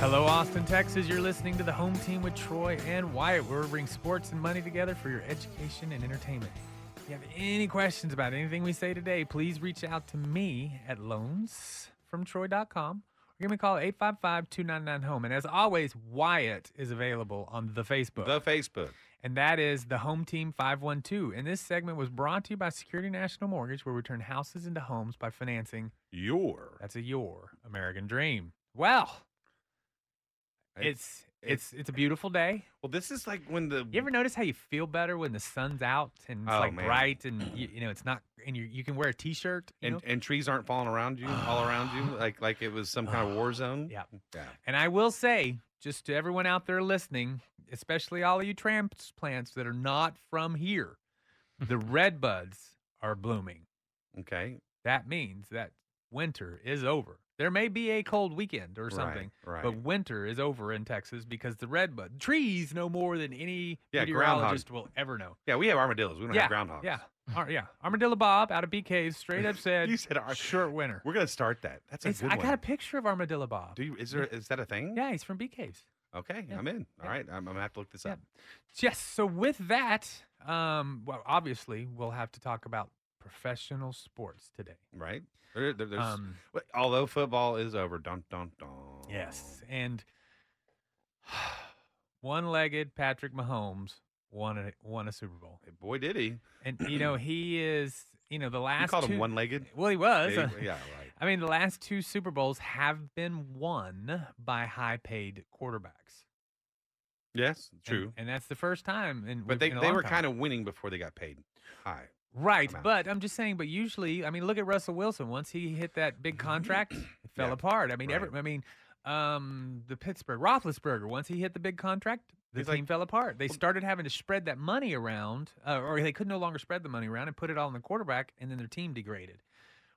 Hello, Austin, Texas. You're listening to the home team with Troy and Wyatt. We're bring sports and money together for your education and entertainment. If you have any questions about anything we say today, please reach out to me at loansfromtroy.com or give me a call at 855-299-HOME. And as always, Wyatt is available on the Facebook. The Facebook. and that is the Home Team 512. And this segment was brought to you by Security National Mortgage, where we turn houses into homes by financing Your. that's a your American dream. Well, it's it's it's a beautiful day. well. This is like when the You ever notice how you feel better when the sun's out and it's Oh, like man. bright and you, you know it's not and you you can wear a t-shirt. You and, know? and trees aren't falling around you all around you like like it was some kind of oh, war zone. Yeah. Yeah. And I will say, just to everyone out there listening, especially all of you transplants that are not from here, the red buds are blooming. Okay. That means that winter is over. There may be a cold weekend or something, right. but winter is over in Texas because the redbud trees know more than any Yeah, groundhog. meteorologist will ever know. Yeah, we have armadillos. We don't yeah, have groundhogs. Yeah, Ar- yeah. Armadillo Bob out of BK's straight up said, You said ar- short winter. We're gonna start that. That's a It's- good I one. got a picture of Armadillo Bob. Do you? Is there? Is that a thing? Yeah, he's from BK's. Okay, Yeah. I'm in. All right, I'm, I'm gonna have to look this up. Yes. So with that, um, well, obviously we'll have to talk about professional sports today. Right. There, there- there's, Um, although football is over. Dun dun dun. Yes, and one-legged Patrick Mahomes won a won a Super Bowl, Hey, boy, did he? and you know he is you know the last You called two, him one-legged. Well, he was. Yeah, yeah, right. I mean, the last two Super Bowls have been won by high-paid quarterbacks. Yes, true. and, that's the first time. In, but they, they were kind of winning before they got paid high. Right, amount. but I'm just saying. But usually, I mean, look at Russell Wilson. Once he hit that big contract, it fell Yeah, apart. I mean, every. I mean, um, the Pittsburgh Roethlisberger. Once he hit the big contract, the He's team like- fell apart. They started having to spread that money around, uh, or they could no longer spread the money around and put it all on the quarterback, and then their team degraded.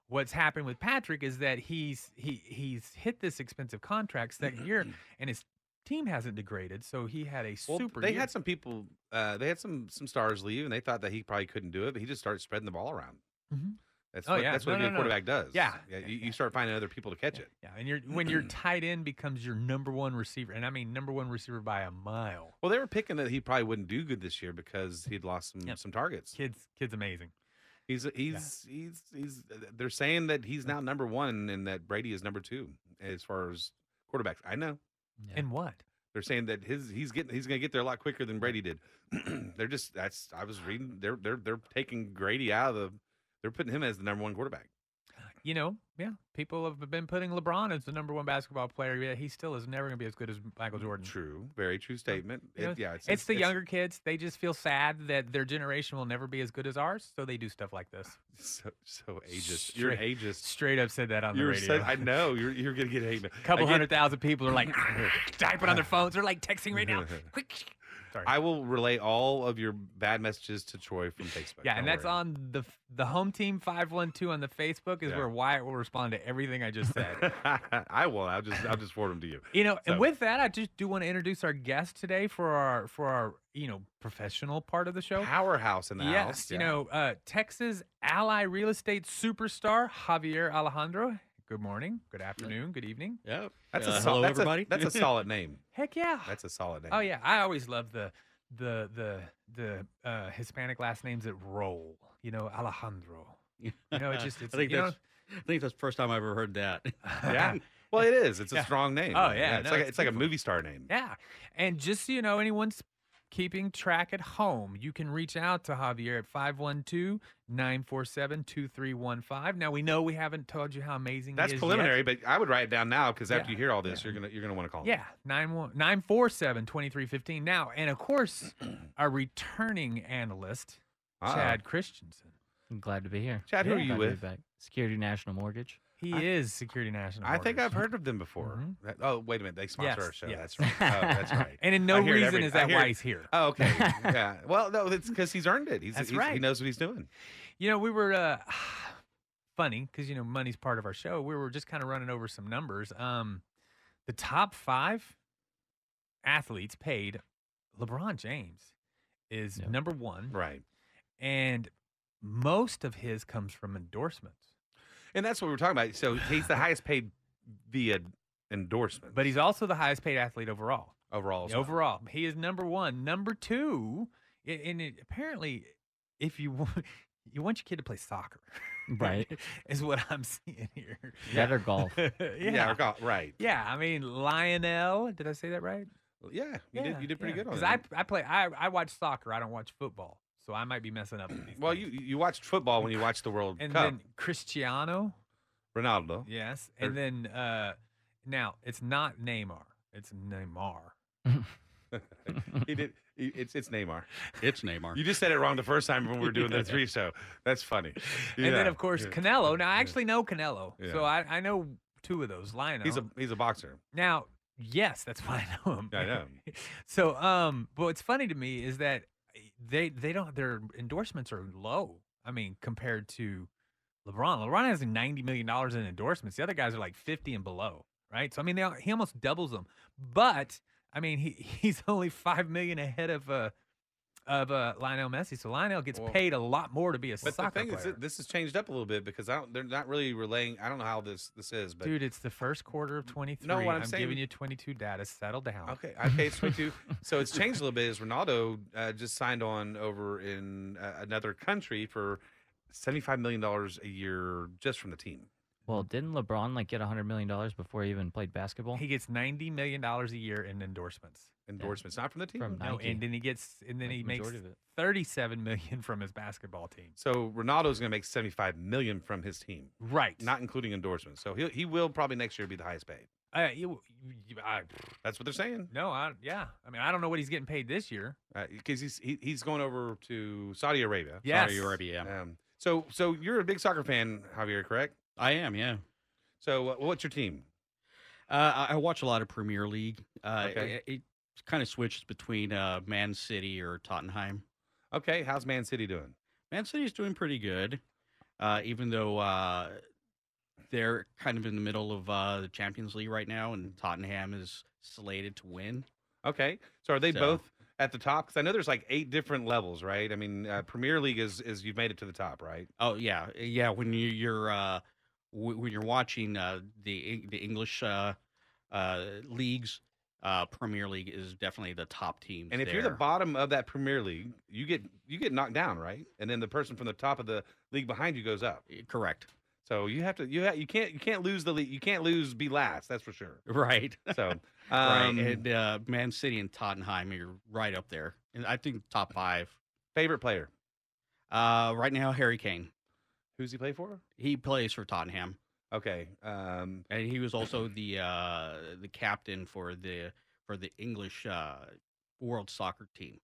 What's happened with Patrick is that he's he he's hit this expensive contract second year, and his team hasn't degraded. So he had a Well, super. they year. had some people. Uh, they had some some stars leave, and they thought that he probably couldn't do it, but he just started spreading the ball around. Mhm. That's Oh, what yeah. that's what No, a good no. quarterback does. Yeah. yeah. Yeah, You, yeah. you start finding other people to catch it. Yeah, and you're when your tight end becomes your number one receiver, and I mean number one receiver by a mile. Well, they were picking that he probably wouldn't do good this year because he'd lost some Yep. some targets. Kids, kids, amazing. He's he's he's he's. They're saying that he's now number one and that Brady is number two as far as quarterbacks. I know. And what? They're saying that his he's getting he's going to get there a lot quicker than Brady did. they're just that's I was reading they're they're they're taking Brady out of the they're putting him as the number one quarterback. You know, yeah, people have been putting LeBron as the number one basketball player. Yeah, he still is never going to be as good as Michael Jordan. True, very true statement. You know, yeah, it's, the younger kids. They just feel sad that their generation will never be as good as ours, so they do stuff like this. so so ageist. You're Straight- ageist. Straight up said that on the You're radio. said, I know you're you're gonna get hate. A couple get- hundred thousand people are like typing on their phones. They're like texting right now. Quick. Sorry. I will relay all of your bad messages to Troy from Facebook. yeah, and Don't that's worry. on the the home team five one two on the Facebook is Yeah. where Wyatt will respond to everything I just said. I will. I'll just I'll just forward them to you. You know, and with that, I just do want to introduce our guest today for our for our you know professional part of the show. Powerhouse in the yes, house. you yeah. know, uh, Texas Ally Real Estate superstar Javier Alejandro. Good morning, good afternoon, good evening. Yep. that's Uh, a sol- hello, that's everybody. A, that's a solid name. Heck yeah. That's a solid name. oh yeah, I always love the the the the uh, Hispanic last names that roll. You know, Alejandro. You know, it just it's I think you know, that's. I think that's the first time I've ever heard that. yeah. Well, it is. It's a Yeah. strong name. Oh, yeah, It's no, like it's it's like a movie star name. Yeah. And just so you know, anyone's keeping track at home, you can reach out to Javier at 512 947 2315. Now, we know we haven't told you how amazing That's he is preliminary, Yet. but I would write it down now because after Yeah, you hear all this, yeah. you're gonna you're gonna want to call. him. Yeah, 947 2315. Now, and of course, our returning analyst, Uh-oh. Chad Christensen. I'm glad to be here. Chad, who are you Glad to be with? Security National Mortgage. He I- is Security National. I think I've heard of them before. Mhm. That- oh, wait a minute. They sponsor Yes, our show. yes. That's right. Oh, that's right. And in no reason every- is that why he's here. Oh, okay. yeah. Well, no, it's because he's earned it. He's, That's he's- right. He knows what he's doing. You know, we were uh funny because you know money's part of our show. We were just kind of running over some numbers. Um, the top five athletes paid. LeBron James is Yep. number one, Right. and most of his comes from endorsements. And that's what we were talking about. So he's the highest paid via endorsement. But he's also the highest paid athlete overall. overall. as well. Overall, he is number one. Number two, and it, apparently, if you want, you want your kid to play soccer, Right. is what I'm seeing here. That or golf. yeah. Yeah. or go- right. Yeah, I mean Lionel. Did I say that right? Yeah. You did. You did pretty good on Because I. I play I I watch soccer. I don't watch football, so I might be messing up. These Well, you things. you watched football when you watched the World and Cup. then Cristiano. Ronaldo. Yes, Or- and then uh now it's not Neymar. It's Neymar. he did. he- It's it's Neymar. it's Neymar. You just said it wrong the first time when we were doing the three show. That's funny. And then of course yeah. Canelo. Now I actually know Canelo, Yeah. so I I know two of those. Lionel. He's a he's a boxer. Now, yes, that's why I know him. I know. so, um, but what's funny to me is that they they don't their endorsements are low. I mean, compared to LeBron, LeBron has ninety million dollars in endorsements. The other guys are like fifty and below, right? So I mean, they, he almost doubles them. But I mean, he he's only five million ahead of uh of uh Lionel Messi. So Lionel gets Well, paid a lot more to be a But the soccer thing is, that this has changed up a little bit because I don't. They're not really relaying. I don't know how this this is, but Dude, it's the first quarter of 23. No, what I'm I'm saying- giving you 22 data. Settle down. Okay, okay, 22. so it's changed a little bit. Is Ronaldo uh, just signed on over in uh, another country for 75 million dollars a year just from the team? Well, didn't LeBron like get $100 million before he even played basketball? He gets ninety million dollars a year in endorsements. Endorsements, not from the team. From No, Nike. and then he gets, and then Like, he makes majority of it. thirty-seven million from his basketball team. so Ronaldo's going to make 75 million from his team, Right. not including endorsements. So he he will probably next year be the highest paid. Uh, you, you, I, That's what they're saying. no, I, yeah. I mean, I don't know what he's getting paid this year. Because he's he, he's going over to Saudi Arabia. Yes. Saudi Arabia. Yeah. Um, so so you're a big soccer fan, Javier, correct? I am. Yeah. So uh, what's your team? Uh, I I watch a lot of Premier League. Uh, Okay. It, it kind of switches between uh, Man City or Tottenham. Okay, how's Man City doing? Man City's doing pretty good, uh, even though uh, they're kind of in the middle of uh, the Champions League right now, and Tottenham is slated to win. Okay, so are they So- both at the top? Because I know there's like eight different levels, right? I mean, uh, Premier League is is you've made it to the top, right? Oh yeah, yeah. When you, you're uh, w- when you're watching uh, the the English uh, uh, leagues, uh, Premier League is definitely the top team. And if you're the bottom of that Premier League, you get you get knocked down, right? And then the person from the top of the league behind you goes up. correct, So you have to you ha- you can't you can't lose the league. You can't lose be last. That's for sure. right, So um, right. And uh, Man City and Tottenham are right up there, and I think top five. favorite player, Uh, right now, Harry Kane. Who's he play for? He plays for Tottenham, Okay, um, and he was also the uh, the captain for the for the English uh, World Soccer team.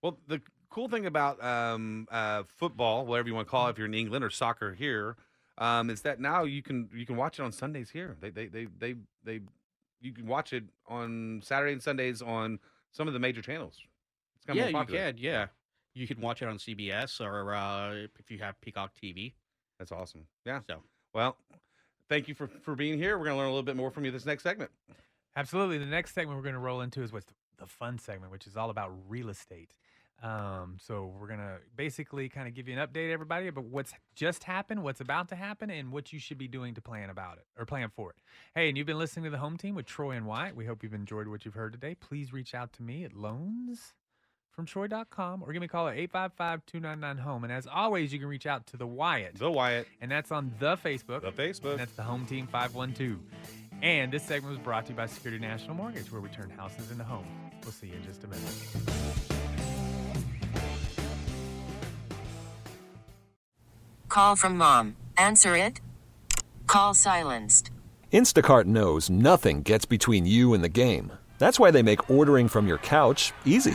Well, the cool thing about um, uh, football, whatever you want to call it, if you're in England or soccer here, um, is that now you can you can watch it on Sundays here. They they they they, they you can watch it on Saturday and Sundays on some of the major channels. It's got yeah, more you can. Yeah, you can watch it on CBS or uh, if you have Peacock TV. That's awesome. Yeah. So Well, thank you for for being here. We're gonna learn a little bit more from you this next segment. Absolutely. The next segment we're going to roll into is what's the fun segment, which is all about real estate. Um, so we're gonna basically kind of give you an update, everybody, about what's just happened, what's about to happen, and what you should be doing to plan about it or plan for it. Hey, and you've been listening to the home team with Troy and Wyatt. We hope you've enjoyed what you've heard today. Please reach out to me at loans from Troy.com or give me a call at 855-299-HOME. And as always, you can reach out to the Wyatt. The Wyatt. And that's on the Facebook. The Facebook. And that's the Home Team 512. And this segment was brought to you by Security National Mortgage, where we turn houses into homes. We'll see you in just a minute. Call from mom. Answer it. Call silenced. Instacart knows nothing gets between you and the game. That's why they make ordering from your couch easy.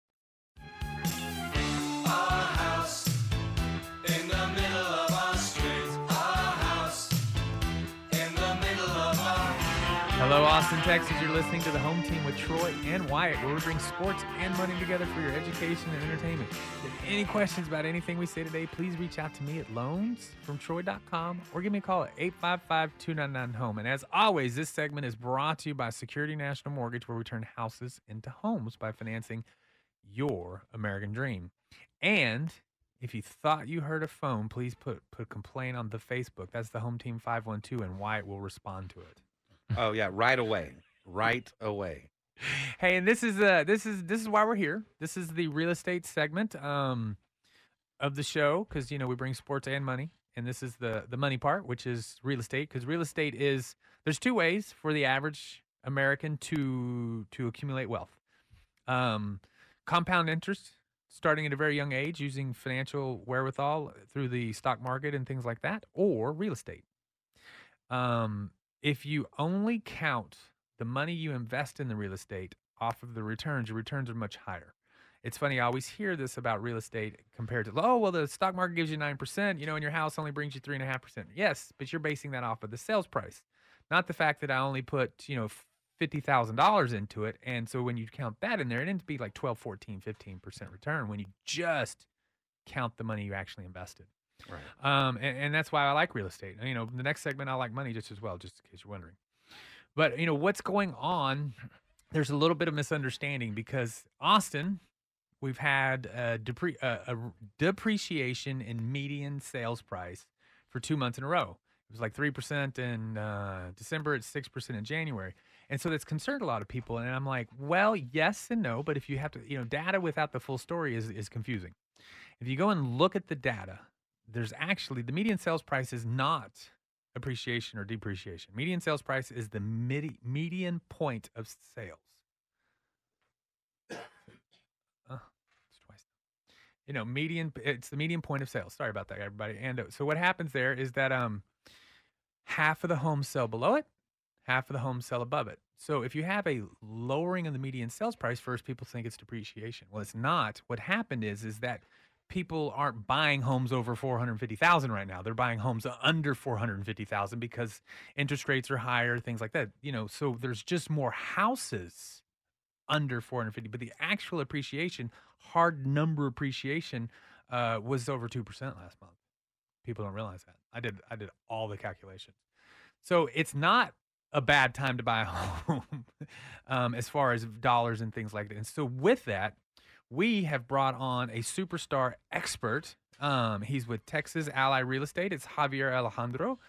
Hello, Austin, Texas. You're listening to the home team with Troy and Wyatt, where we bring sports and money together for your education and entertainment. If any questions about anything we say today, please reach out to me at loansfromtroy.com or give me a call at 855-299-HOME. And as always, this segment is brought to you by Security National Mortgage, where we turn houses into homes by financing your American dream. And if you thought you heard a phone, please put put complaint on the Facebook. That's the home team 512 and Wyatt will respond to it. Oh yeah, right away. Right away. Hey, and this is uh this is this is why we're here. This is the real estate segment um of the show because you know we bring sports and money, and this is the the money part, which is real estate. Because real estate is there's two ways for the average American to to accumulate wealth. Um, compound interest, starting at a very young age, using financial wherewithal through the stock market and things like that, or real estate. Um, if you only count the money you invest in the real estate off of the returns, your returns are much higher. It's funny, I always hear this about real estate compared to, oh, well, the stock market gives you 9%, you know, and your house only brings you 3.5%. Yes, but you're basing that off of the sales price, not the fact that I only put, you know, $50,000 into it. And so when you count that in there, it ends up being like 12, 14, 15% return when you just count the money you actually invested. Right. Um, and, and that's why I like real estate. You know, the next segment I like money just as well, just in case you're wondering. But you know what's going on? There's a little bit of misunderstanding because Austin, we've had a, depre- a r- depreciation in median sales price for two months in a row. It was like three percent in uh, December. It's six percent in January, and so that's concerned a lot of people. And I'm like, well, yes and no, but if you have to, you know, data without the full story is is confusing. If you go and look at the data, there's actually the median sales price is not appreciation or depreciation. Median sales price is the midi- median point of sales. Uh, it's twice. You know, median. It's the median point of sales. Sorry about that, everybody. And uh, so what happens there is that um, half of the homes sell below it, half of the homes sell above it. So if you have a lowering of the median sales price, first people think it's depreciation. Well, it's not. What happened is is that people aren't buying homes over 450,000 right now. They're buying homes under 450,000 because interest rates are higher, things like that. You know, so there's just more houses under 450, but the actual appreciation, hard number appreciation, uh, was over 2% last month. People don't realize that. I did I did all the calculations. So it's not a bad time to buy a home um, as far as dollars and things like that. And so with that, we have brought on a superstar expert. Um, he's with Texas Ally Real Estate. It's Javier Alejandro.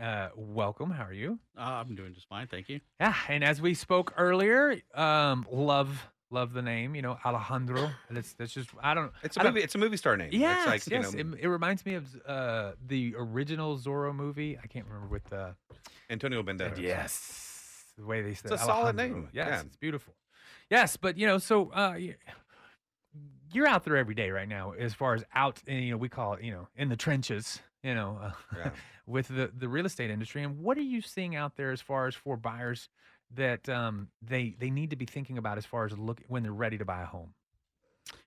Uh, welcome. How are you? Uh, I'm doing just fine, thank you. Yeah, and as we spoke earlier, um, love love the name. You know, Alejandro. That's that's just I don't. It's a I movie. It's a movie star name. Yes, it's like, you yes. know, it, it reminds me of uh, the original Zorro movie. I can't remember with the Antonio Banderas. Yes, the way they said It's a solid name. Yes, Yeah. it's beautiful. Yes, but you know, so uh, you're out there every day right now, as far as out, and you know, we call it, you know, in the trenches, you know, uh, Yeah. with the the real estate industry. And what are you seeing out there as far as for buyers that um, they they need to be thinking about as far as look when they're ready to buy a home?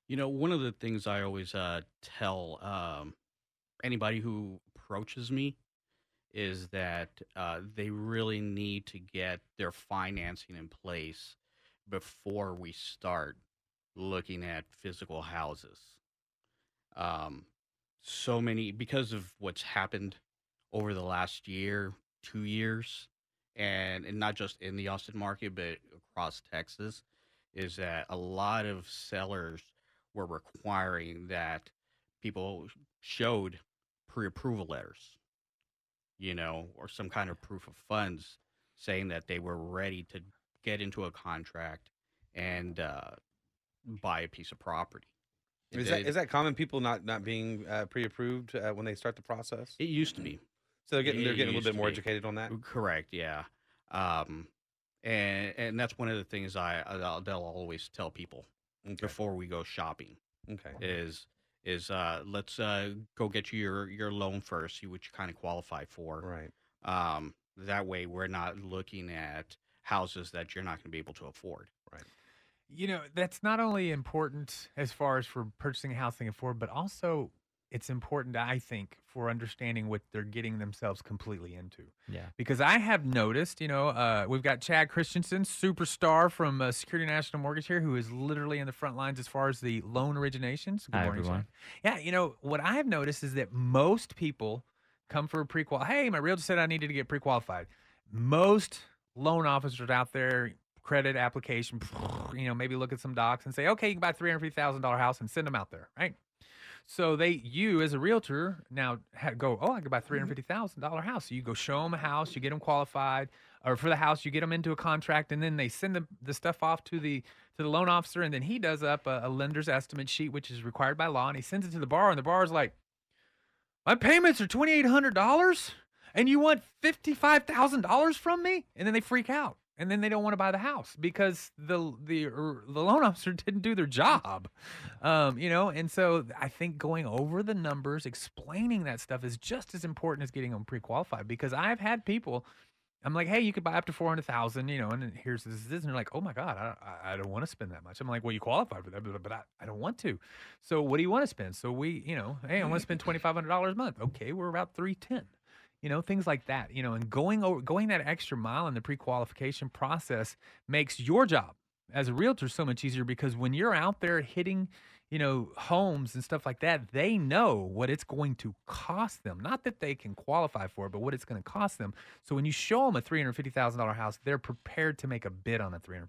You know, one of the things I always uh, tell um, anybody who approaches me is that uh, they really need to get their financing in place before we start looking at physical houses. Um, so many, because of what's happened over the last year, two years, and, and not just in the Austin market, but across Texas, is that a lot of sellers were requiring that people showed pre-approval letters, you know, or some kind of proof of funds saying that they were ready to get into a contract and uh, buy a piece of property. Is that is that common? People not not being uh, pre-approved uh, when they start the process. It used to be. So they're getting they're getting a little bit more be. educated on that. Correct. Yeah. Um, and and that's one of the things I I'll, they'll always tell people before we go shopping. Okay. Is is uh let's uh go get you your your loan first, see what you kind of qualify for. Right. Um, that way we're not looking at houses that you're not going to be able to afford. Right. You know, that's not only important as far as for purchasing a house they can afford, but also it's important, I think, for understanding what they're getting themselves completely into. Yeah. Because I have noticed, you know, uh, we've got Chad Christensen, superstar from uh, Security National Mortgage here, who is literally in the front lines as far as the loan originations. Good Hi, morning, everyone. Chad. Yeah, you know, what I have noticed is that most people come for a pre-qual. Hey, my realtor said I needed to get pre-qualified. Most loan officers out there, credit application, you know, maybe look at some docs and say, okay, you can buy a three hundred fifty thousand dollar house and send them out there, right? So they, you as a realtor, now go, oh, I could buy mm-hmm. three hundred fifty thousand dollar house. So you go show them a house, you get them qualified, or for the house, you get them into a contract, and then they send the, the stuff off to the to the loan officer, and then he does up a, a lender's estimate sheet, which is required by law, and he sends it to the borrower, and the borrower's like, my payments are twenty eight hundred dollars, and you want fifty five thousand dollars from me, and then they freak out, and then they don't want to buy the house because the the er, the loan officer didn't do their job, um, you know. And so I think going over the numbers, explaining that stuff is just as important as getting them pre qualified because I've had people. I'm like, hey, you could buy up to four hundred thousand, you know, and here's this, this, and they're like, oh my god, I, I, I don't want to spend that much. I'm like, well, you qualified for that, but, but I, I don't want to. So what do you want to spend? So we, you know, hey, I want to spend twenty five hundred dollars a month. Okay, we're about three ten. You know, things like that. You know, and going over, going that extra mile in the pre qualification process makes your job as a realtor so much easier because when you're out there hitting you know homes and stuff like that they know what it's going to cost them not that they can qualify for it but what it's going to cost them so when you show them a $350000 house they're prepared to make a bid on a $350000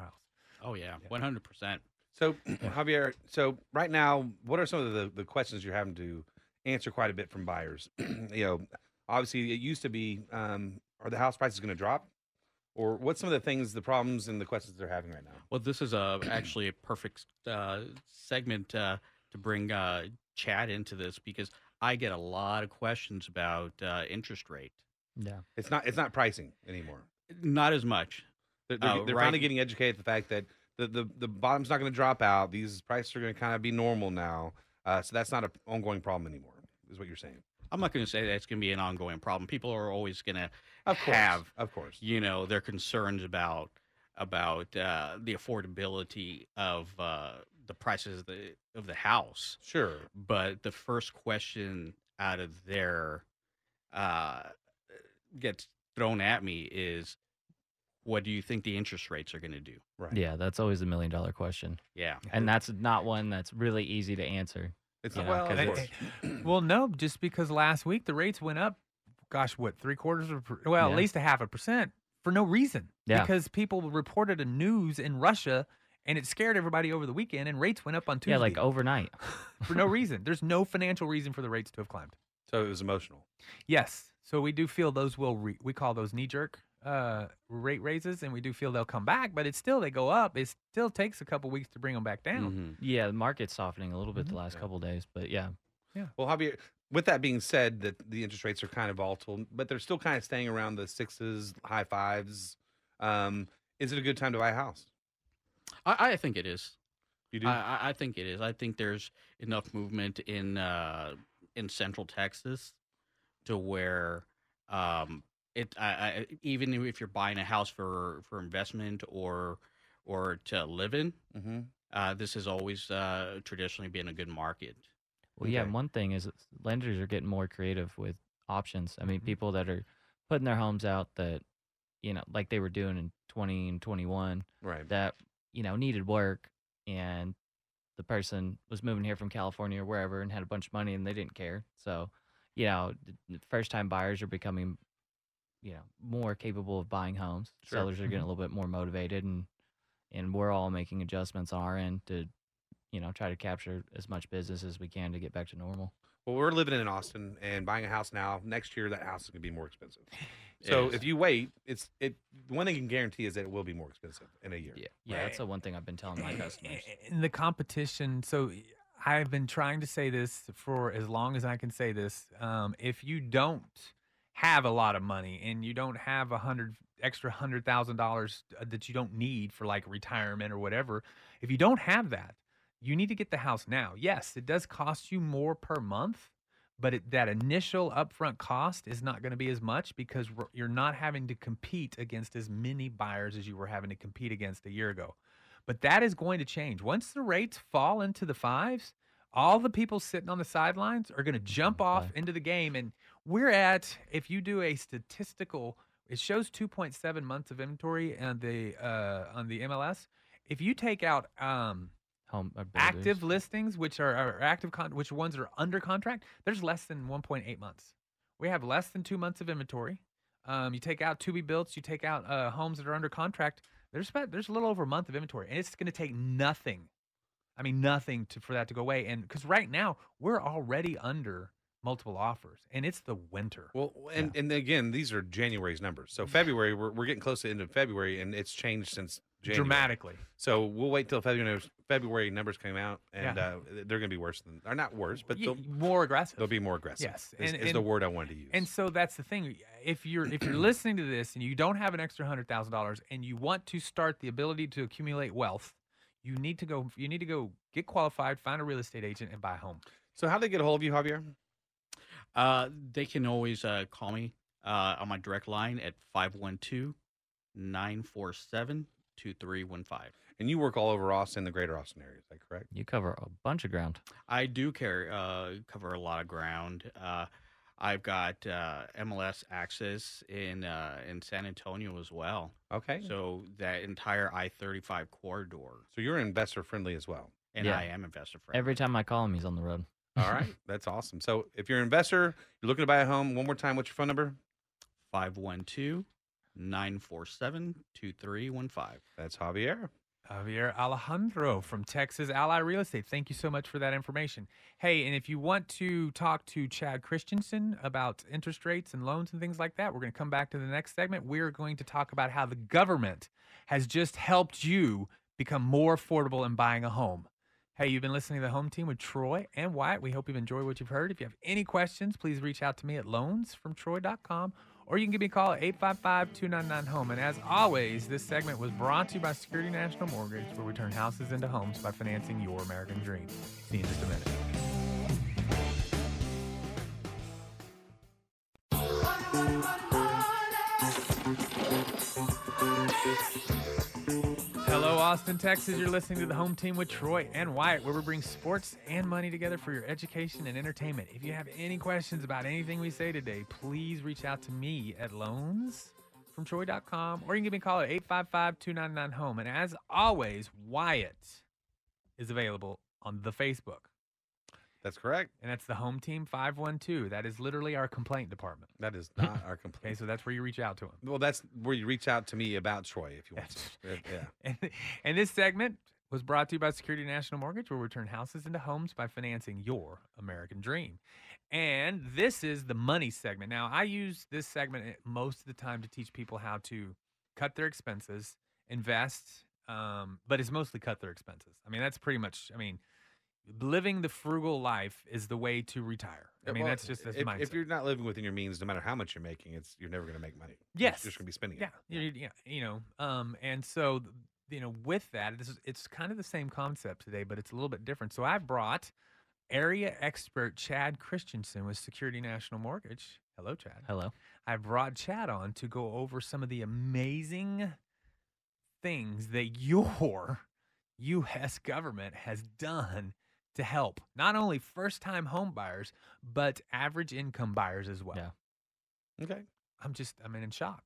house Oh yeah, one hundred percent. So Javier, so right now, what are some of the, the questions you're having to answer quite a bit from buyers? you know, obviously it used to be, um, are the house prices going to drop? Or what's some of the things, the problems and the questions they're having right now? Well, this is a actually a perfect uh, segment uh, to bring uh, Chad into this because I get a lot of questions about uh, interest rate. Yeah. It's not it's not pricing anymore. Not as much. They're, they're, Uh, they're right- finally getting educated the fact that the, the, the bottom's not going to drop out. These prices are going to kind of be normal now. Uh, so that's not an ongoing problem anymore, is what you're saying. I'm not going to say that's going to be an ongoing problem. People are always going to Of course, have, of course, you know, their concerns about about uh, the affordability of uh, the the prices of the of the house. Sure. But the first question out of there uh, gets thrown at me is, what do you think the interest rates are going to do? Right. Yeah, that's always a million dollar question. Yeah. And that's not one that's really easy to answer. It's you know, well, 'cause it's- well, no, just because last week the rates went up, gosh, what three quarters of well, Yeah. at least a half a percent for no reason. Yeah. Because people reported a news in Russia, and it scared everybody over the weekend, and rates went up on Tuesday. yeah, like overnight. for no reason. There's no financial reason for the rates to have climbed. So it was emotional. Yes. So we do feel those will re- we call those knee jerk uh, rate raises, and we do feel they'll come back, but it's still they go up. It still takes a couple weeks to bring them back down. Mm-hmm. Yeah, the market's softening a little bit Mhm. the last couple days, but yeah. Yeah. Well, Javier, with that being said, that the interest rates are kind of volatile, but they're still kind of staying around the sixes, high fives. Um, is it a good time to buy a house? I, I think it is. You do? I, I- I think it is. I think there's enough movement in uh, in Central Texas to where um, it. I, I, even if you're buying a house for for investment or or to live in, mm-hmm. uh, this has always uh, traditionally been a good market. Well, yeah, one thing is lenders are getting more creative with options. I mean, Mm-hmm. people that are putting their homes out that, you know, like they were doing in 20 and 21, Right. that, you know, needed work and the person was moving here from California or wherever and had a bunch of money and they didn't care. So, you know, first time buyers are becoming, you know, more capable of buying homes. Sure. Sellers are getting Mhm. a little bit more motivated and, and we're all making adjustments on our end to, you know, try to capture as much business as we can to get back to normal. Well, we're living in Austin and buying a house now. Next year, that house is going to be more expensive. So if you wait, it's it. The one thing you can guarantee is that it will be more expensive in a year. Yeah, yeah, that's the one thing I've been telling my customers. in the competition so i've been trying to say this for as long as i can say this um, if you don't have a lot of money and you don't have a hundred extra hundred thousand dollars uh, that you don't need for like retirement or whatever if you don't have that you need to get the house now yes it does cost you more per month but it, that initial upfront cost is not going to be as much because you're not having to compete against as many buyers as you were having to compete against a year ago but that is going to change. Once the rates fall into the fives, all the people sitting on the sidelines are going to jump off into the game. And we're at, if you do a statistical, it shows 2.7 months of inventory on the uh, on the MLS. If you take out um, Home uh, active listings, which are, are active, con- which ones are under contract, there's less than 1.8 months. We have less than two months of inventory. Um, you take out to be built, you take out uh, homes that are under contract. There's about there's a little over a month of inventory, and it's going to take nothing. I mean, nothing to for that to go away. And because right now we're already under multiple offers, and it's the winter. Well, and and again, these are January's numbers. So February, we're we're getting close to the end of February, and it's changed since January. Dramatically. So we'll wait till February February numbers come out, and Yeah. uh, they're going to be worse than, or not worse, but they'll more aggressive. They'll be more aggressive. Yes, is, and- is the and- word I wanted to use. And so that's the thing. If you're if you're listening to this and you don't have an extra hundred thousand dollars and you want to start the ability to accumulate wealth, you need to go. You need to go get qualified, find a real estate agent, and buy a home. So how do they get a hold of you, Javier? Uh, they can always uh, call me uh, on my direct line at 512 947 2315. And you work all over Austin, the greater Austin area. Is that correct? You cover a bunch of ground. I do carry, uh, cover a lot of ground. Uh, I've got uh, MLS access in uh, in San Antonio as well. Okay. So that entire I thirty five corridor. So you're investor friendly as well. And Yeah. I am investor friendly. Every time I call him, he's on the road. All right, that's awesome. So if you're an investor, you're looking to buy a home, one more time, what's your phone number? 512 947 2315. That's Javier. Javier Alejandro from Texas Ally Real Estate. Thank you so much for that information. Hey, and if you want to talk to Chad Christensen about interest rates and loans and things like that, we're going to come back to the next segment. We're going to talk about how the government has just helped you become more affordable in buying a home. Hey, you've been listening to the home team with Troy and Wyatt. We hope you've enjoyed what you've heard. If you have any questions, please reach out to me at loansfromtroy.com or you can give me a call at 855 299 Home. And as always, this segment was brought to you by Security National Mortgage, where we turn houses into homes by financing your American dream. See you in just a minute. Austin, Texas. You're listening to the home team with Troy and Wyatt, where we bring sports and money together for your education and entertainment. If you have any questions about anything we say today, please reach out to me at loansfromtroy.com or you can give me a call at 855 299 home. And as always, Wyatt is available on the Facebook. That's correct. And that's the home team 512. That is literally our complaint department. That is not our Okay, complaint. so that's where you reach out to him. Well, that's where you reach out to me about Troy if you want to. Yeah. And, and this segment was brought to you by Security National Mortgage, where we turn houses into homes by financing your American dream. And this is the money segment. Now, I use this segment eh, most of the time to teach people how to cut their expenses, invest, um, but it's mostly cut their expenses. I mean, that's pretty much, I mean, living the frugal life is the way to retire. I mean, well, that's just that's if, mindset. if you're not living within your means, no matter how much you're making, it's you're never going to make money. Yes. you're just going to be spending yeah, it. you yeah, you know, um, and so you know, with that, this is, it's kind of the same concept today, but it's a little bit different. So I brought area expert Chad Christensen with Security National Mortgage. Hello, Chad. Hello. I brought Chad on to go over some of the amazing things that your U.S. government has done to help not only first-time home buyers but average income buyers as well. Yeah. Okay. I'm just I'm in shock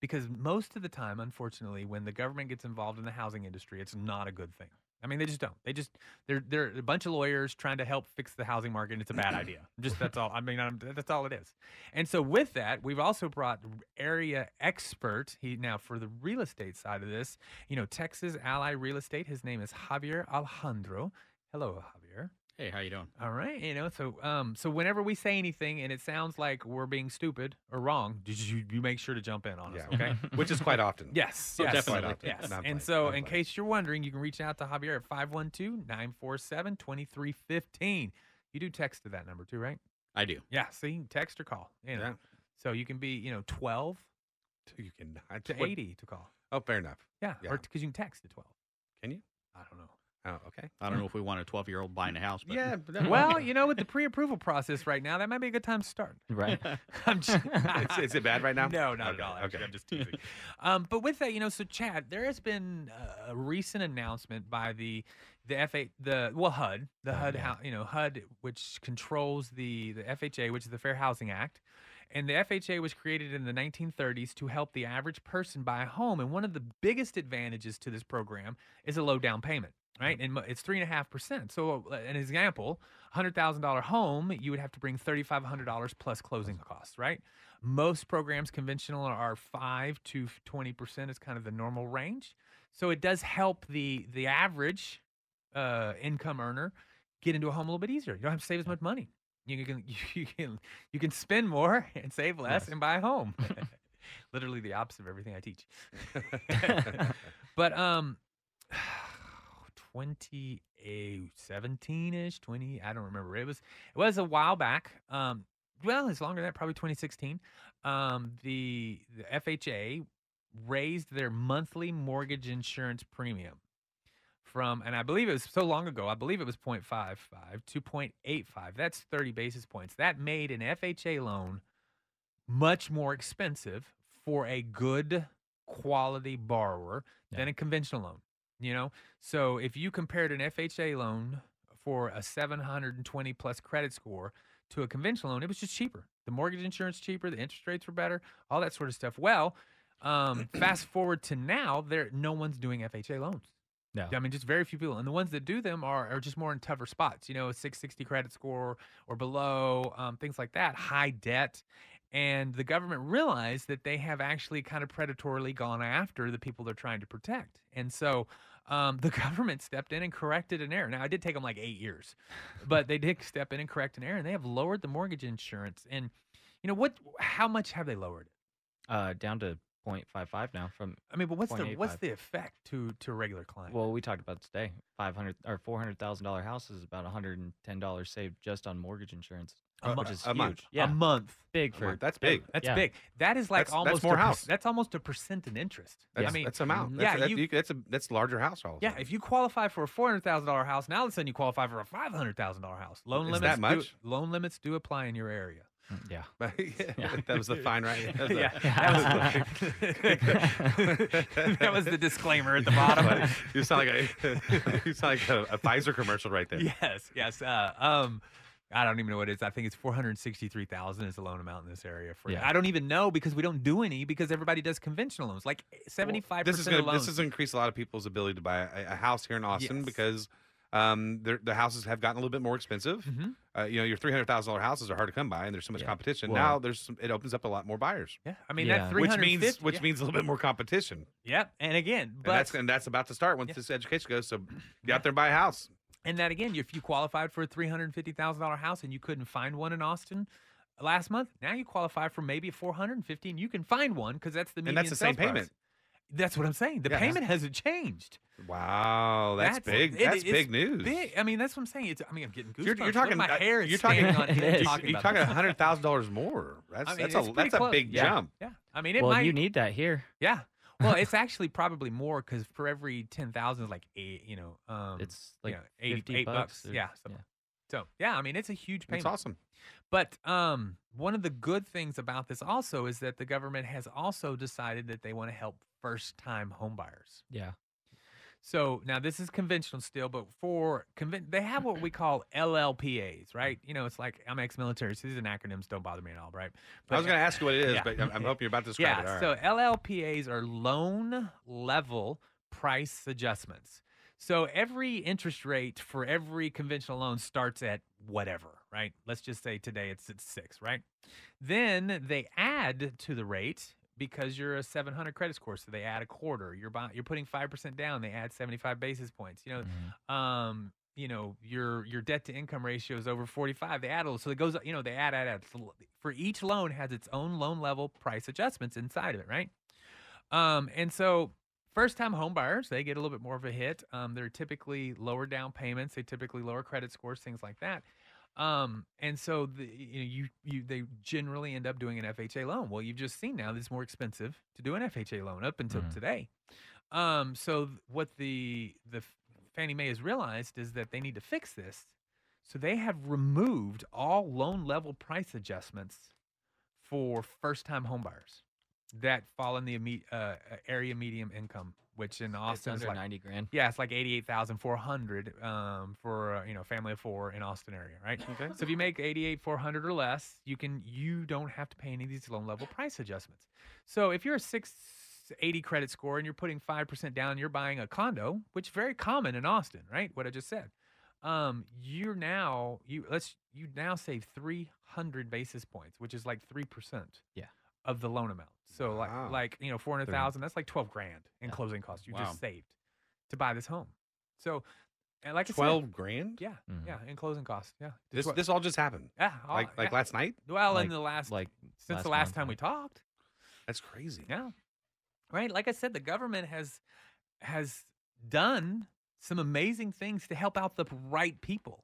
because most of the time, unfortunately, when the government gets involved in the housing industry, it's not a good thing. I mean, they just don't. They just they're they're a bunch of lawyers trying to help fix the housing market. and It's a bad idea. Just that's all. I mean, I'm, that's all it is. And so with that, we've also brought area expert. He now for the real estate side of this, you know, Texas Ally Real Estate. His name is Javier Alejandro. Hello, Javier. Hey, how you doing? All right, you know, so um, so whenever we say anything and it sounds like we're being stupid or wrong, did you you make sure to jump in on us, Yeah. okay? Which is quite often. Yes, Oh, yes, definitely. yes. No, I'm and playing. so, I'm in playing. case you're wondering, you can reach out to Javier at 512-947-2315. You do text to that number too, right? I do. Yeah, see, text or call. You know. Yeah. So you can be, you know, 12 You can to what- 80 to call. Oh, fair enough. Yeah, Yeah. or because you can text to 12. Can you? I don't know. Oh, okay. I don't know if we want a 12 year old buying a house, but Yeah. but that- Well, you know, with the pre-approval process right now, that might be a good time to start. Right. I'm just, is, is it bad right now? No, not Okay, at all. Actually, okay. I'm just teasing. um, but with that, you know, so Chad, there has been uh, a recent announcement by the the FA the well HUD the HUD hou- you know HUD which controls the the FHA which is the Fair Housing Act. And the FHA was created in the 1930s to help the average person buy a home. And one of the biggest advantages to this program is a low down payment, right? And it's three and a half percent. So, uh, an example, hundred thousand dollar home, you would have to bring thirty five hundred dollars plus closing costs, right? Most programs, conventional, are five to twenty percent is kind of the normal range. So it does help the the average uh, income earner get into a home a little bit easier. You don't have to save as much money. You can you can you can spend more and save less Yes. and buy a home. Literally the opposite of everything I teach. but um 2017 ish 20 i don't remember. It was it was a while back um well it's longer than that probably 2016 um the the fha raised their monthly mortgage insurance premium from and i believe it was so long ago i believe it was 0.55 to 0.85 that's 30 basis points. That made an fha loan much more expensive for a good quality borrower than a conventional loan. You know, so if you compared an FHA loan for a 720 plus credit score to a conventional loan, it was just cheaper. The mortgage insurance cheaper, the interest rates were better, all that sort of stuff. Well, um, fast forward to now, there no one's doing FHA loans. No. I mean, just very few people, and the ones that do them are, are just more in tougher spots. You know, a 660 credit score or below, um, things like that, high debt, and the government realized that they have actually kind of predatorily gone after the people they're trying to protect, and so um, the government stepped in and corrected an error. Now, it did take them like eight years, but they did step in and correct an error, and they have lowered the mortgage insurance. And you know what? How much have they lowered it? Uh, down to 0.55 now from. I mean, but what's the what's the effect to to a regular client? Well, we talked about today. Five hundred or four hundred thousand dollar house is about one hundred and ten dollars saved just on mortgage insurance, A which is a huge. month. Yeah, a month. big A for month. That's big. That's Yeah. big. That is like That's- that's almost more a perc- house. That's almost a percent in interest. That's, I mean, that's amount. That's, yeah, that- you- you, that's a that's a larger house. All Yeah, if you qualify for a four hundred thousand dollar house, now all of a sudden you qualify for a five hundred thousand dollar house. Loan Is limits that much? Do, loan limits do apply in your area. Yeah. But, yeah, That was the fine, right? That was the- Yeah. that was That was the disclaimer at the bottom. you sound like a you sound like a, a Pfizer commercial right there. Yes, yes. Uh, um, I don't even know what it is. I think it's four hundred sixty-three thousand is the loan amount in this area. For Yeah. I don't even know because we don't do any because everybody does conventional loans. Like seventy-five This is gonna of loans. this has increased a lot of people's ability to buy a, a house here in Austin Yes. because um, the houses have gotten a little bit more expensive. Mhm. Uh, you know, your three hundred thousand dollar houses are hard to come by, and there's so much Yeah. competition. Well- now there's some, it opens up a lot more buyers. yeah, I mean Yeah. that three Which means which yeah. means a little bit more competition. Yep, and again, And but that's and that's about to start once Yeah. this education goes. So get out there and buy a house. And that again, if you qualified for a three hundred fifty thousand dollar house and you couldn't find one in Austin last month, now you qualify for maybe a four hundred and fifty, and you can find one because that's the median And that's the same price. payment. That's what I'm saying. The Yeah. payment hasn't changed. Wow, that's, big. it- that's big news. Big. I mean, that's what I'm saying. It's. I mean, I'm getting goosebumps. You're, you're at talking. my uh, hair is you're talking. standing on It end talking You're talking this. hundred thousand dollars more. That's I mean, that's a pretty that's a big Yeah. jump. Yeah, I mean, it well, might. you need that here. Yeah. Well, it's actually probably more because for every ten thousand is like eight. You know, um, It's you like know, eight, 50 eight bucks. bucks or- Yeah. So, yeah. so yeah, I mean, it's a huge payment. It's awesome. But um, one of the good things about this also is that the government has also decided that they want to help first-time homebuyers. Yeah. So now this is conventional still, but for conven- they have what we call LLPAs, right? You know, it's like I'm ex-military, so these are acronyms. Don't bother me at all, right? But, I was going to ask you what it is, yeah. but I'm, I'm hoping you're about to describe yeah, it. All right. so LLPAs are loan level price adjustments. So every interest rate for every conventional loan starts at whatever, right? Let's just say today it's at six, right? Then they add to the rate because you're a 700 credit score, so they add a quarter. You're buy, you're putting five percent down, they add 75 basis points. You know, um, you know your your debt to income ratio is over 45. They add a little, so it goes. You know, they add add add. So For each loan has its own loan level price adjustments inside of it, right? Um, and so first time home buyers, they get a little bit more of a hit. Um, they're typically lower down payments, they typically lower credit scores, things like that. Um, and so the, you know, you, you, they generally end up doing an FHA loan. Well, you've just seen now that it's more expensive to do an FHA loan up until Mhm. today. Um, so th- what the, the Fannie Mae has realized is that they need to fix this. So they have removed all loan level price adjustments for first time homebuyers that fall in the uh, area medium income, which in Austin is under like 90 grand. Yeah, it's like eighty eight thousand four hundred um, for uh, you know family of four in Austin area, right? Okay. So if you make eighty eight four hundred or less, you can you don't have to pay any of these loan level price adjustments. So if you're a six eighty credit score and you're putting five percent down, you're buying a condo, which is very common in Austin, right? What I just said. Um, you're now you let's you now save three hundred basis points, which is like three percent Yeah. Of the loan amount. So Wow. like like you know four hundred thousand, that's like twelve grand in closing costs you Wow. just saved to buy this home. So, and like I said, Twelve grand. yeah, Mhm. yeah, in closing costs, yeah. This Twe- this all just happened. yeah, all- Like like yeah. last night. well, like- in the last like since last the last month, time we talked, That's crazy. yeah, right. Like I said, the government has has done some amazing things to help out the right people.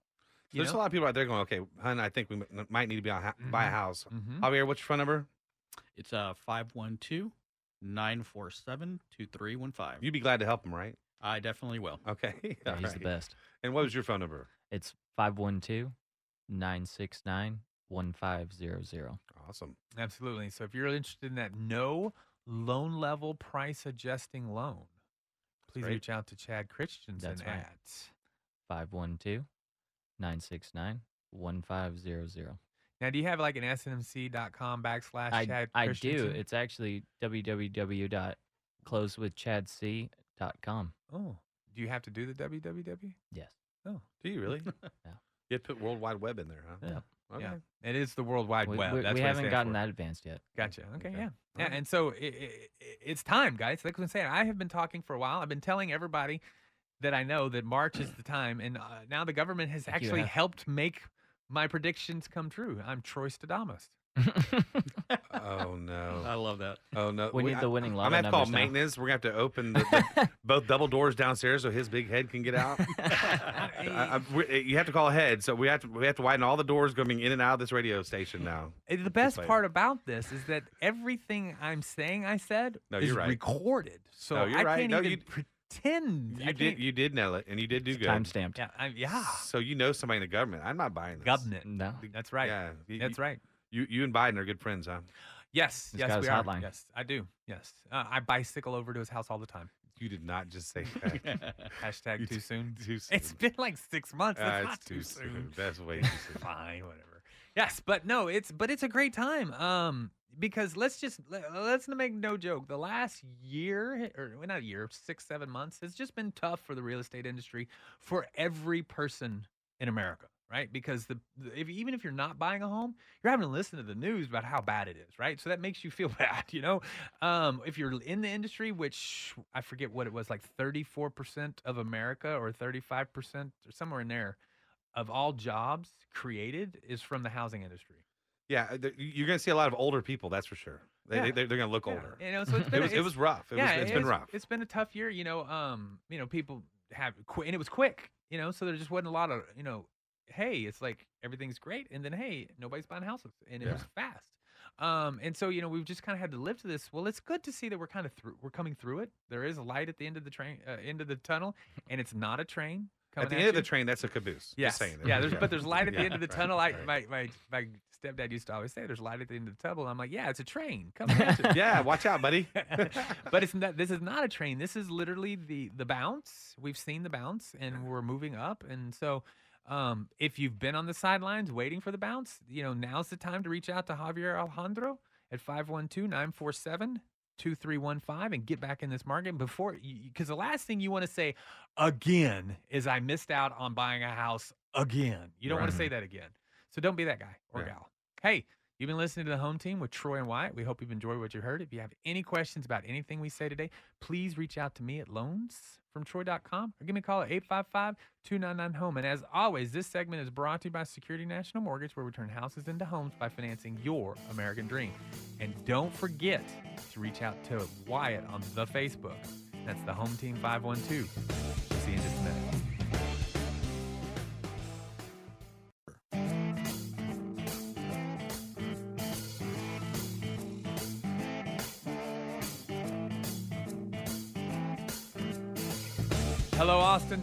you There's know? a lot of people out there going, okay, hun, I think we might need to be on ha- buy a Mhm. house. Mhm. Javier, what's your phone number? It's uh 512 947 2315. You'd be glad to help him, right? I definitely will. Okay. Yeah, all he's the right. best. And what was your phone number? It's 512 969 1500. Awesome. Absolutely. So if you're interested in that no loan level price adjusting loan, please right. reach out to Chad Christensen That's right. at 512 969 1500. Now, do you have like an snmc.com backslash I, Chad I do. It's actually www.closewithchadc.com. Oh, do you have to do the www? Yes. Oh, Do you really? Yeah. You had to put World Wide Web in there, huh? Yeah. Okay. yeah. It is the World Wide We, Web. we- That's we haven't gotten for. that advanced yet. Gotcha. Okay. Okay. Yeah. All Yeah. right. And so i i it's time, guys. Like I was saying, I have been talking for a while. I've been telling everybody that I know that March is the time, and uh, now the government has Think you actually helped make my predictions come true. I'm Troy Stadamus. Oh no. I love that. Oh no. We need the I- winning I'm lotto gonna have to call now. maintenance. We're gonna have to open the, the, both double doors downstairs so his big head can get out. I, I, we- you have to call ahead, so we have to we have to widen all the doors going in and out of this radio station now. The best part about this is that everything I'm saying I said No, is you're right. recorded, so No, you're I right. can't No, even you- pretend. I You did can't- you did nail it, and you did do good. Time stamped. Yeah, I, yeah. So you know somebody in the government. I'm not buying this. Government. No. That's right. Yeah. you- That's you- right. You you and Biden are good friends, huh? Yes, He's yes, got his we are. hotline. Yes, I do. Yes, uh, I bicycle over to his house all the time. You did not just say that. Hashtag You too soon. too soon. It's been like six months. Uh, That's it's not too too soon. soon. That's way too soon. Fine, whatever. Yes, but no, it's but it's a great time. Um, because let's just let- let's make no joke. The last year or not a year, six seven months has just been tough for the real estate industry for every person in America, right? Because the, if even if you're not buying a home, you're having to listen to the news about how bad it is, right? So that makes you feel bad, you know. Um, if you're in the industry, which I forget what it was, like 34 percent of America or 35 percent or somewhere in there of all jobs created is from the housing industry. Yeah, uh, you're going to see a lot of older people. That's for sure. They, Yeah. they, they're going to look Yeah, older. You know, so it's it been was it was rough. It yeah, was, it's been rough. It's been a tough year. You know, um, you know, people have qu- and it was quick. You know, so there just wasn't a lot of you know, hey, it's like everything's great, and then hey, nobody's buying houses, and it Yeah. was fast. Um, and so you know, we've just kind of had to live to this. Well, it's good to see that we're kind of through. We're coming through it. There is a light at the end of the train, uh, end of the tunnel, and it's not a train. At the end of the train, that's a caboose. Yes. Just saying. Yeah, there's but there's light at the Yeah, end of the right, tunnel. I right. my, my my stepdad used to always say, "There's light at the end of the tunnel." I'm like, "Yeah, it's a train at you." yeah, watch out, buddy. but it's not. This is not a train. This is literally the the bounce. We've seen the bounce, and we're moving up. And so, um, if you've been on the sidelines waiting for the bounce, you know now's the time to reach out to Javier Alejandro at 512-947-2315 and get back in this market before because the last thing you want to say again is I missed out on buying a house again. You don't want to say mm-hmm. that again. So don't be that guy or Yeah. gal. Hey, you've been listening to the home team with Troy and Wyatt. We hope you've enjoyed what you heard. If you have any questions about anything we say today, please reach out to me at loansfromtroy.com or give me a call at 855-299-HOME. And as always, this segment is brought to you by Security National Mortgage, where we turn houses into homes by financing your American dream. And don't forget to reach out to Wyatt on the Facebook. That's the Home Team 512. See you in just a minute.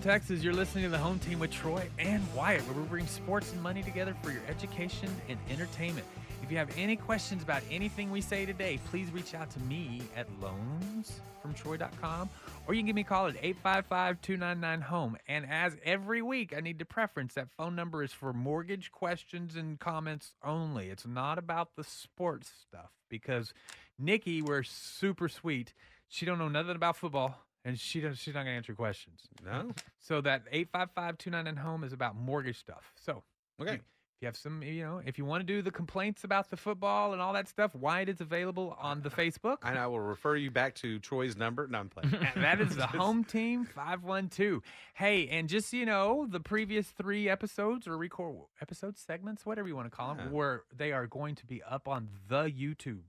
Texas. You're listening to the home team with Troy and Wyatt, where we bring sports and money together for your education and entertainment. If you have any questions about anything we say today, please reach out to me at loansfromtroy.com or you can give me a call at 855 299 home. And as every week, I need to preference that phone number is for mortgage questions and comments only. It's not about the sports stuff because Nikki, we're super sweet. She don't know nothing about football and she does, she's not going to answer questions. No. So that 855-299 home is about mortgage stuff. So Okay. if you have some, you know, if you want to do the complaints about the football and all that stuff, Wyatt is available on the Facebook. And I will refer you back to Troy's number. No, I'm playing. And that is the home team 512. Hey, and just so you know, the previous three episodes or record episode segments, whatever you want to call them, Yeah. were they are going to be up on the YouTube.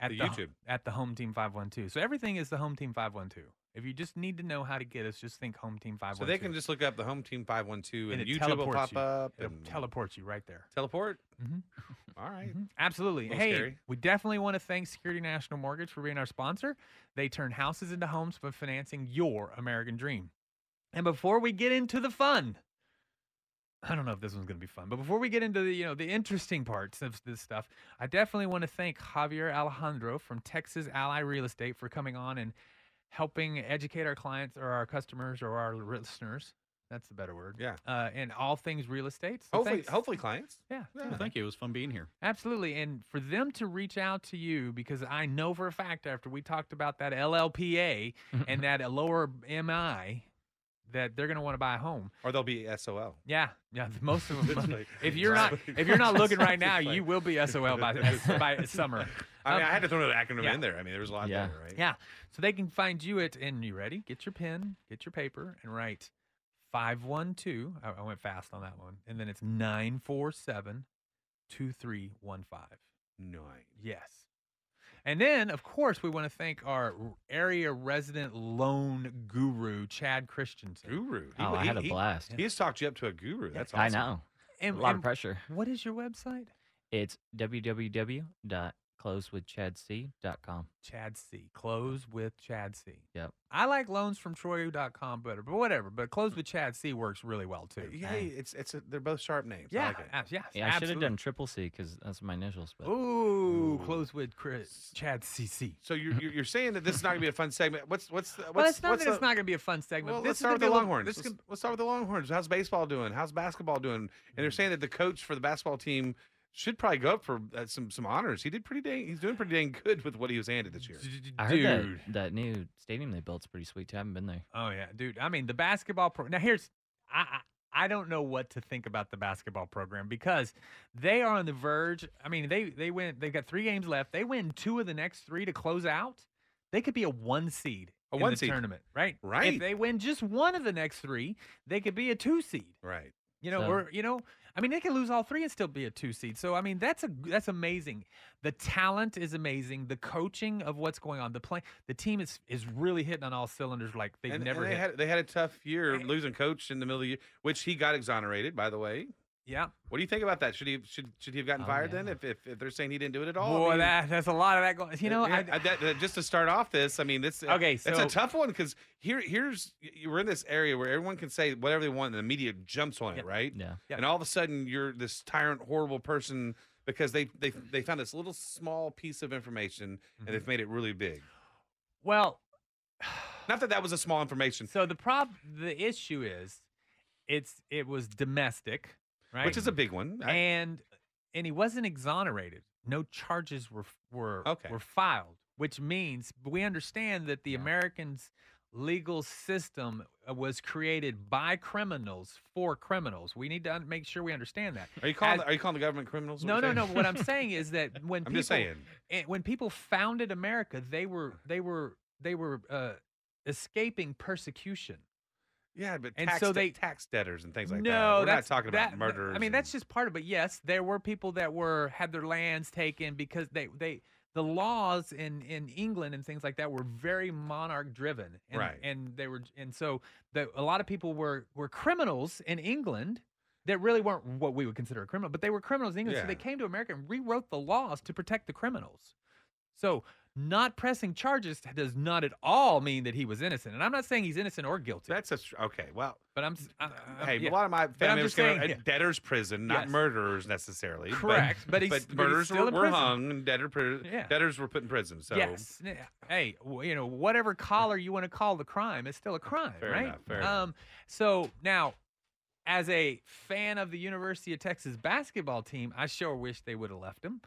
At The the, YouTube. at the home team 512. So everything is the home team 512. If you just need to know how to get us, just think home team 512. So they can just look up the home team 512 and, and it YouTube will pop you. up. It'll and teleport you right there. teleport. Mhm. All right. Mhm. Absolutely. Hey, scary. we definitely want to thank Security National Mortgage for being our sponsor. They turn houses into homes by financing your American dream. And before we get into the fun, I don't know if this one's going to be fun, but before we get into the you know the interesting parts of this stuff, I definitely want to thank Javier Alejandro from Texas Ally Real Estate for coming on and helping educate our clients or our customers or our listeners. That's the better word. Yeah. Uh, in all things real estate. So Hopefully, thanks. hopefully clients. Yeah. Well, thank you. It was fun being here. Absolutely. And for them to reach out to you, because I know for a fact after we talked about that LLPA and that lower MI, that they're going to want to buy a home. Or they'll be SOL. Yeah, yeah. Most of them. like- if you're not, if you're not looking right now, you will be SOL by by summer. I mean, Um, I had to throw the acronym yeah. in there. I mean, there was a lot Yeah. there, right? Yeah. So they can find you at, and you ready? Get your pen, get your paper, and write 512. I, I went fast on that one. And then it's 947 2315. Nice. Yes. And then, of course, we want to thank our area resident loan guru, Chad Christensen. Guru. Oh, I had a blast. He, has talked you up to a guru. That's I awesome. know. And, a lot and of pressure. What is your website? It's www.cloudcredit.com. closewithchadc.com. Chad C. Close with Chad C. Yep. I like loans from Troy.com better, but whatever. But close with Chad C works really well too. Yeah, it's it's a, they're both sharp names. I Yeah, like it. abs- yes, Yeah, I should have absolutely. done triple C because that's my initials. But Ooh, close with Chris, Chad CC. So you're you're you're saying that this is not gonna be a fun segment. What's what's the, what's Well, it's not what's that it's the- not going to be a fun segment. Well, let's start with the be a little- Longhorns. This Let's, is let's start with the Longhorns. How's baseball doing? How's basketball doing? And they're Mm. saying that the coach for the basketball team should probably go up for uh, some some honors. He did pretty dang. He's doing pretty dang good with what he was handed this year. I heard that, Dude. that new stadium they built's pretty sweet too. I haven't been there. Oh yeah, dude. I mean, the basketball pro. Now here's, I, I I don't know what to think about the basketball program because they are on the verge. I mean, they they win. They've got three games left. They win two of the next three to close out. They could be a one seed A in one the seed. tournament, right? Right. If they win just one of the next three, they could be a two seed. Right. You know, So- or you know, I mean, they can lose all three and still be a two seed. So I mean, that's a that's amazing. The talent is amazing. The coaching of what's going on, the play, the team is is really hitting on all cylinders like they've and, never and they hit. had they had a tough year losing coach in the middle of the year, which he got exonerated. By the way, yeah. what do you think about that? Should he should should he have gotten Oh, fired yeah. then? If, if if they're saying he didn't do it at all, I Boy, mean, that that's a lot of that going. You know, yeah, I, I- that- that- just to start off this, I mean, this Okay, it's a tough one because here here's y- we're in this area where everyone can say whatever they want, and the media jumps on it, right? Yeah. Yeah. And all of a sudden, you're this tyrant, horrible person because they they they found this little small piece of information Mm-hmm. and they've made it really big. well, Not that that was a small information, so the prob the issue is, it's it was domestic, right? which is a big one. I- and and he wasn't exonerated. No charges were were Okay. were filed, which means we understand that the Americans legal system uh, was created by criminals for criminals. We need to un- make sure we understand that. are you calling As- the, are you calling the government criminals? No, no, no. What I'm saying is that when I'm people just saying. eh, when people founded America, they were they were they were uh, escaping persecution. Yeah, but And tax so de- they- tax debtors and things like that. no, We're that's not talking that, about murderers. I mean, and- that's just part of it. Yes, there were people that were had their lands taken because they they the laws in in England and things like that were very monarch driven, and, Right. And they were and so the, a lot of people were were criminals in England. That really weren't what we would consider a criminal, but they were criminals in England. So they came to America and rewrote the laws to protect the criminals. So not pressing charges does not at all mean that he was innocent. And I'm not saying he's innocent or guilty. that's a okay. Well, but I'm, s- I- I- hey, yeah. a lot of my But family came saying, at yeah. debtor's prison, not Yes. murderers necessarily. but- Correct, but he's- but he's murderers were, were hung and debtor Yeah. debtors were put in prison. So Yes. Hey, you know, whatever collar you want to call the crime, it's still a crime, Fair right? enough, fair um, so now, as a fan of the University of Texas basketball team, I sure wish they would have left him.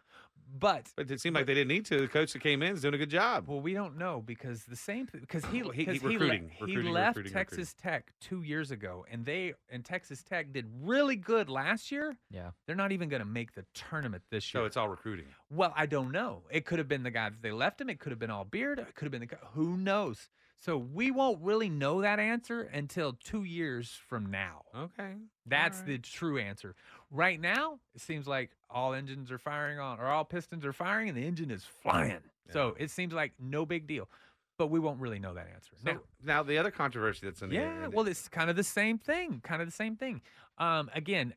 But But it seemed like they didn't need to. The coach that came in is doing a good job. well, we don't know because the same because he he- he- 'cause he, le- recruiting, he left recruiting, Texas Tech two years ago, and they and Texas Tech did really good last year. Yeah. They're not even going to make the tournament this year. So it's all recruiting. Well, I don't know. It could have been the guy that they left him. It could have been all beard. It could have been the guy. Who knows? So we won't really know that answer until two years from now. Okay. That's the true answer. Right now, it seems like all engines are firing on, or all pistons are firing, and the engine is flying. So it seems like no big deal. But we won't really know that answer. So Now- now the other controversy that's in the yeah, well, it's kind of the same thing. Kind of the same thing. Um, again,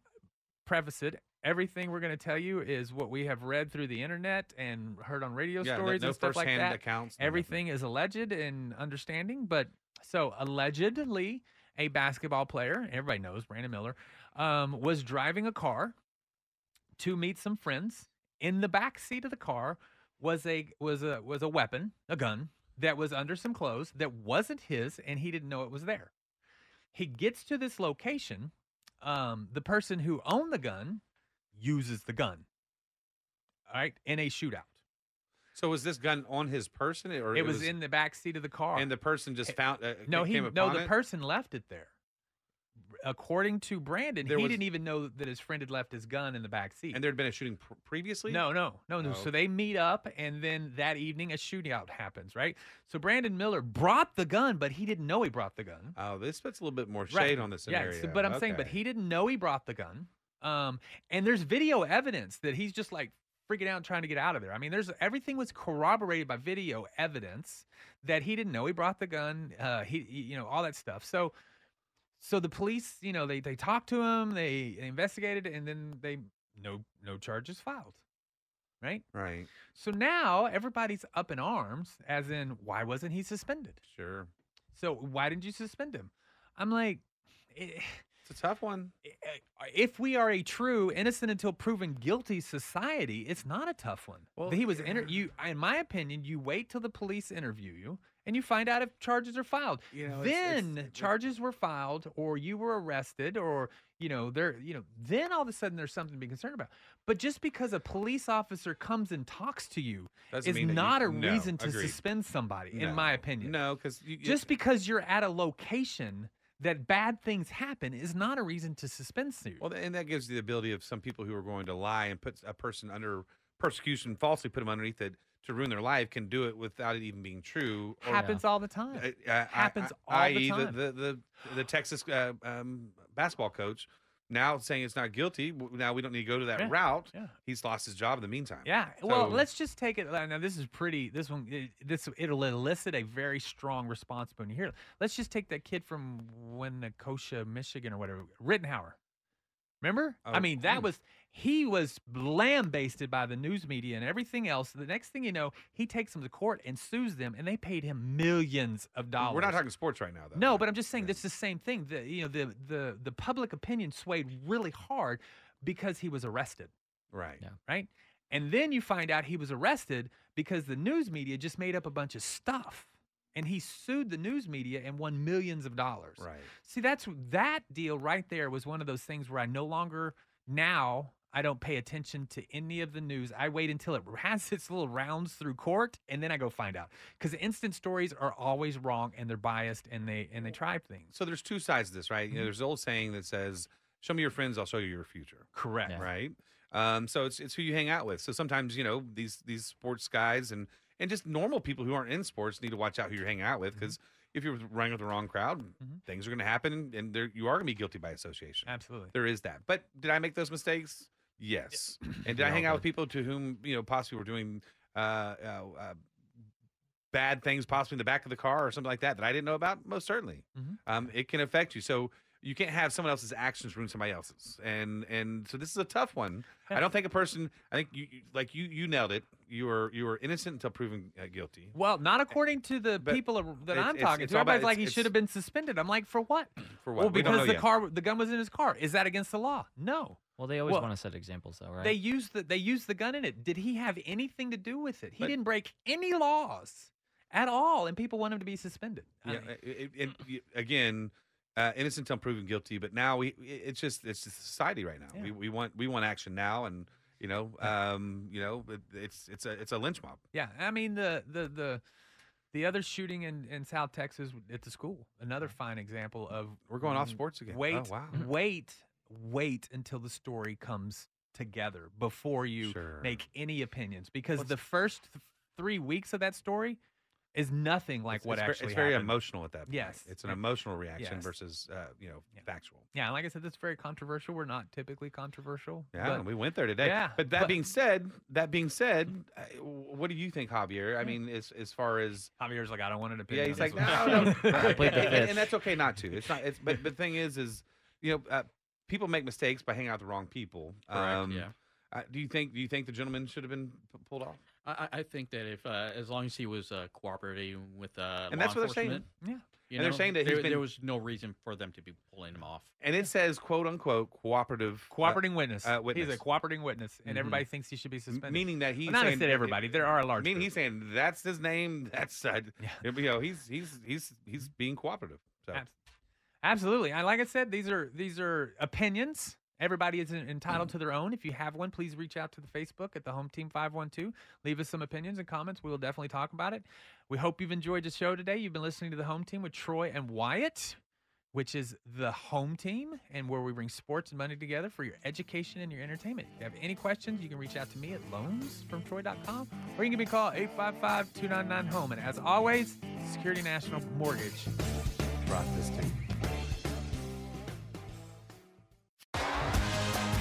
preface it. Everything we're going to tell you is what we have read through the internet and heard on radio Yeah, stories no and stuff like that. accounts, no Everything is alleged and understanding. But so allegedly, a basketball player, everybody knows Brandon Miller, um, was driving a car to meet some friends. In the back seat of the car was a was a was a weapon, a gun that was under some clothes that wasn't his, and he didn't know it was there. He gets to this location. Um, the person who owned the gun uses the gun. All right, in a shootout. So was this gun on his person, or It was in the back seat of the car. and the person just found? Uh, no, he no, the it? person left it there. According to Brandon, There he was- didn't even know that his friend had left his gun in the back seat. And there had been a shooting pr- previously. No, no, no, no. Oh, So they meet up, and then that evening a shootout happens, right? So Brandon Miller brought the gun, but he didn't know he brought the gun. Oh, this puts a little bit more shade Right. on the Yeah, scenario. but I'm saying, but Okay. he didn't know he brought the gun. Um, and there's video evidence that he's just like freaking out trying to get out of there. I mean, there's everything was corroborated by video evidence that he didn't know he brought the gun. Uh, he, he- you know, all that stuff. So, so the police, you know, they they talked to him, they, they investigated, and then they no no charges filed. right? Right. So now everybody's up in arms, as in, why wasn't he suspended? Sure. So why didn't you suspend him? I'm like, eh, It's a tough one. Eh, eh, if we are a true innocent until proven guilty society, it's not a tough one. Well, he was inter- eh, you in my opinion, you wait till the police interview you and you find out if charges are filed. You know, then it's- charges were filed or you were arrested or you know, there you know, then all of a sudden there's something to be concerned about. But just because a police officer comes and talks to you Doesn't is that you- not a no, reason to agreed. suspend somebody, No. in my opinion. No, because Just because you're at a location that bad things happen is not a reason to suspend you. Well, and that gives you the ability of some people who are going to lie and put a person under persecution, falsely put them underneath it to ruin their life, can do it without it even being true. or- happens all the time. Uh, uh, happens I- all the i.e. time. The, the, the Texas uh, um, basketball coach now saying it's not guilty. Now we don't need to go to that Yeah, route. yeah. He's lost his job in the meantime. Yeah. Well, let's just take it. uh, Now, this is pretty. This one, it- this it'll elicit a very strong response when you hear it. Let's just take that kid from Winnebago, Michigan, or whatever, Rittenhauer. Remember? I Oh, mean, that hmm. was he was lambasted by the news media and everything else. The next thing you know, he takes them to court and sues them, and they paid him millions of dollars. We're not talking sports right now, though. No, but I'm just saying this is the same thing. The you know the the the public opinion swayed really hard because he was arrested Right. right? And then you find out he was arrested because the news media just made up a bunch of stuff. And he sued the news media and won millions of dollars. Right. See, that's that deal right there was one of those things where I no longer now I don't pay attention to any of the news. I wait until it has its little rounds through court and then I go find out. Because instant stories are always wrong and they're biased and they and they try things. So there's two sides to this, right? You Mm-hmm. know, there's the old saying that says, "Show me your friends, I'll show you your future." Correct. Right. Um, so it's it's who you hang out with. So sometimes you know these these sports guys and and just normal people who aren't in sports need to watch out who you're hanging out with Mm-hmm. because if you're running with the wrong crowd, things are going to happen, and there you are going to be guilty by association. Absolutely. There is that. But did I make those mistakes? Yes. And did I hang out with people to whom you know possibly were doing uh, uh, uh, bad things, possibly in the back of the car or something like that that I didn't know about? Most certainly. Mhm. Um, it can affect you. So you can't have someone else's actions ruin somebody else's. And and so this is a tough one. I don't think a person. I think you like you you nailed it. You were you were innocent until proven uh, guilty. Well, not according to the But people that it's- I'm it's- talking it's to. all about- Everybody's like he should have been suspended. I'm like, for what? For Well, what? We don't because the yet. car, the gun was in his car. Is that against the law? No. Well, they always Well, want to set examples, though, right? They used the they used the gun in it. Did he have anything to do with it? He But- didn't break any laws at all, and people want him to be suspended. I mean, it, it, it- again, uh, innocent until proven guilty. But now we, it- it's just it's just society right now. Yeah. We, we want we want action now, and you know, um, you know, it, it's it's a it's a lynch mob. yeah. I mean the the the. The other shooting in, in South Texas at the school, another fine example of We're going off sports again. Oh, Wait, wow. wait, wait until the story comes together before you Sure. make any opinions because What's- the first th- three weeks of that story is nothing like It's- what it's, ver- actually it's very happened. emotional at that point. Yes. it's an emotional reaction Yes. versus uh, you know factual. Yeah, and like I said, that's very controversial. We're not typically controversial. Yeah, but we went there today. Yeah, but that but- being said, that being said, uh, what do you think, Javier? I mean, as as far as Javier's like, I don't want an opinion. yeah, he's like, this no, no, I played the and, and that's okay not to. It's not. It's but but the thing is, is you know, uh, people make mistakes by hanging out with the wrong people. Correct, yeah. uh, do you think? Do you think the gentleman should have been p- pulled off? I, I I think that if uh, as long as he was uh, cooperating with uh, And law that's what they're saying. Yeah. you And they're saying that he's there, been- there was no reason for them to be pulling him off. And it says, "quote unquote," cooperative, uh, cooperating witness. uh, He's a cooperating witness, and Mhm. everybody thinks he should be M- suspended. Meaning that he's Well, not saying necessarily everybody. There are a large Meaning group. he's saying that's his name. That's uh, Yeah. you know he's he's he's he's being cooperative. So Abs- Absolutely. I like I said, these are these are opinions. Everybody is en- entitled mm-hmm. to their own. If you have one, please reach out to the Facebook at the Home Team 512. Leave us some opinions and comments. We will definitely talk about it. We hope you've enjoyed the show today. You've been listening to the Home Team with Troy and Wyatt, which is the home team and where we bring sports and money together for your education and your entertainment. If you have any questions, you can reach out to me at loansfromtroy.com or you can give me a call 855-299-HOME. And as always, Security National Mortgage brought this to you.